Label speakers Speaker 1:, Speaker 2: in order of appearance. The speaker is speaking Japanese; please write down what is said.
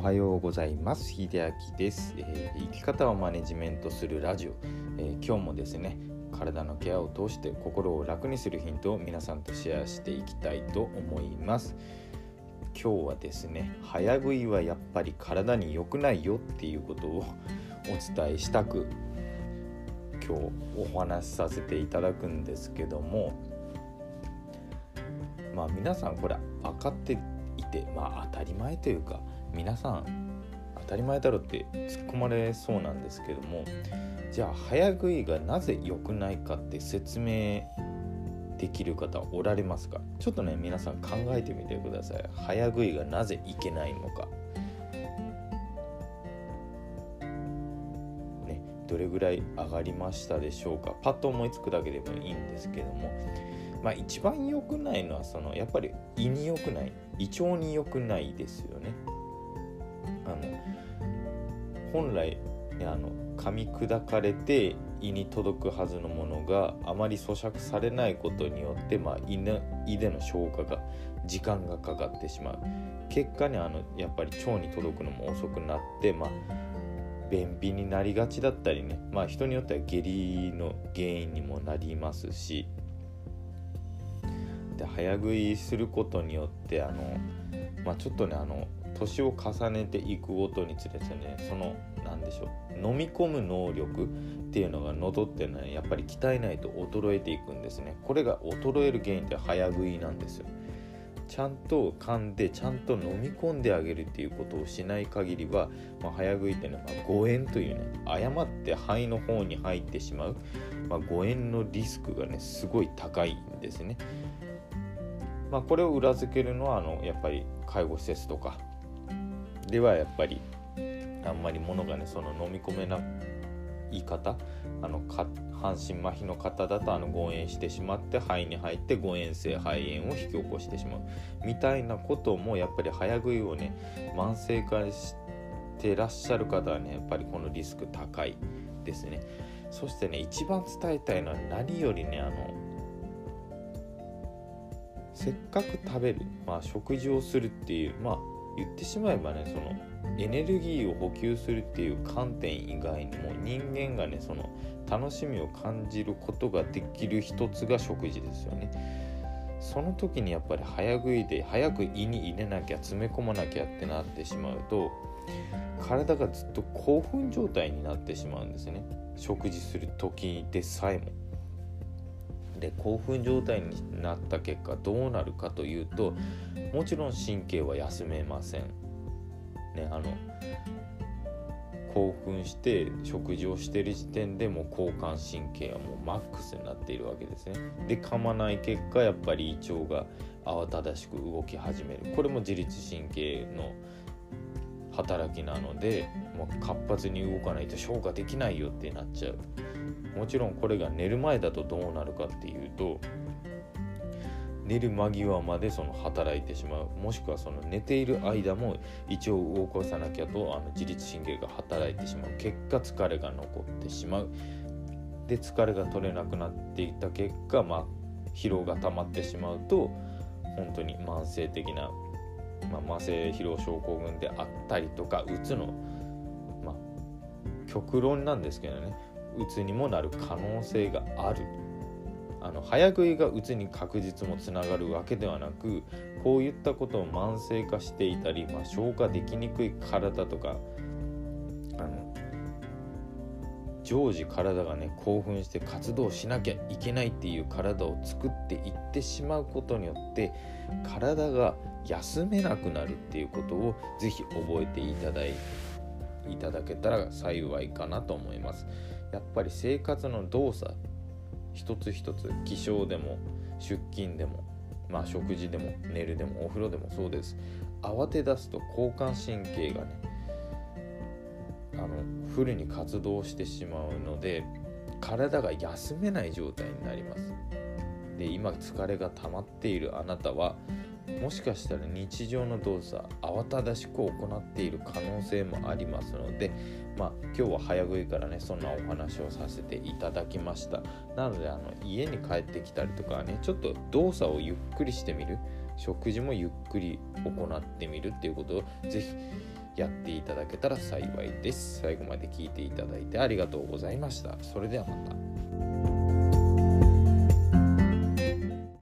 Speaker 1: おはようございます。秀明です、えー、生き方をマネジメントするラジオ、えー、今日もですね体のケアを通して心を楽にするヒントを皆さんとシェアしていきたいと思います。今日はですね早食いはやっぱり体に良くないよっていうことを お伝えしたく今日お話しさせていただくんですけどもまあ皆さんこれ分かっていてまあ当たり前というか皆さん当たり前だろって突っ込まれそうなんですけどもじゃあ早食いがなぜ良くないかって説明できる方おられますか？ちょっとね皆さん考えてみてください。早食いがなぜいけないのか。どれぐらい上がりましたでしょうか？パッと思いつくだけでもいいんですけどもまあ一番良くないのはそのやっぱり胃に良くない胃腸に良くないですよね。本来あの噛み砕かれて胃に届くはずのものがあまり咀嚼されないことによって、まあ、胃胃での消化が時間がかかってしまう。結果ねあのやっぱり腸に届くのも遅くなって、まあ、便秘になりがちだったりね、まあ、人によっては下痢の原因にもなりますし。で早食いすることによってあの、まあ、ちょっとねあの年を重ねていくごとにつれてねその何でしょう飲み込む能力っていうのが喉っていうのは、ね、やっぱり鍛えないと衰えていくんですね。これが衰える原因って早食いなんですよ。ちゃんと噛んでちゃんと飲み込んであげるっていうことをしない限りは、まあ、早食いっていうのは、誤嚥というね誤って肺の方に入ってしまう、まあ、誤嚥のリスクがねすごい高いんですね。まあ、これを裏付けるのはあのやっぱり介護施設とかではやっぱりあんまり物がねその飲み込めない方あの半身麻痺の方だとあの誤嚥してしまって肺に入って誤嚥性肺炎を引き起こしてしまう。みたいなこともやっぱり早食いをね慢性化してらっしゃる方はねやっぱりこのリスク高いですね。そしてね一番伝えたいのは何よりねあのせっかく食べる、まあ、食事をするっていうまあ言ってしまえばねそのエネルギーを補給するっていう観点以外にも人間がねその楽しみを感じることができる一つが食事ですよね。その時にやっぱり早食いで早く胃に入れなきゃ詰め込まなきゃってなってしまうと体がずっと興奮状態になってしまうんですね。食事する時でさえも。で興奮状態になった結果どうなるかというともちろん神経は休めません。ねあの興奮して食事をしてる時点でもう交感神経はもうマックスになっているわけですね。で噛まない結果やっぱり胃腸が慌ただしく動き始めるこれも自律神経の働きなのでもう活発に動かないと消化できないよってなっちゃう。もちろんこれが寝る前だとどうなるかっていうと寝る間際までその働いてしまう。もしくはその寝ている間も胃腸を動かさなきゃとあの自律神経が働いてしまう。結果疲れが残ってしまう。で疲れが取れなくなっていった結果、まあ、疲労が溜まってしまうと本当に慢性的な、まあ、慢性疲労症候群であったりとかうつの、まあ、極論なんですけどね。うつにもなる可能性があるあの早食いがうつに確実もつながるわけではなくこういったことを慢性化していたり、まあ、消化できにくい体とかあの常時体がね興奮して活動しなきゃいけないっていう体を作っていってしまうことによって体が休めなくなるっていうことを是非覚えていただいいただけたら幸いかなと思います。やっぱり生活の動作一つ一つ起床でも出勤でもまあ食事でも寝るでもお風呂でもそうです。慌て出すと交感神経がねあのフルに活動してしまうので体が休めない状態になります。で今疲れが溜まっているあなたはもしかしたら日常の動作慌ただしく行っている可能性もありますのでまあ今日は早食いからねそんなお話をさせていただきました。なのであの家に帰ってきたりとかねちょっと動作をゆっくりしてみる。食事もゆっくり行ってみるっていうことをぜひやっていただけたら幸いです。最後まで聞いていただいてありがとうございました。それではまた。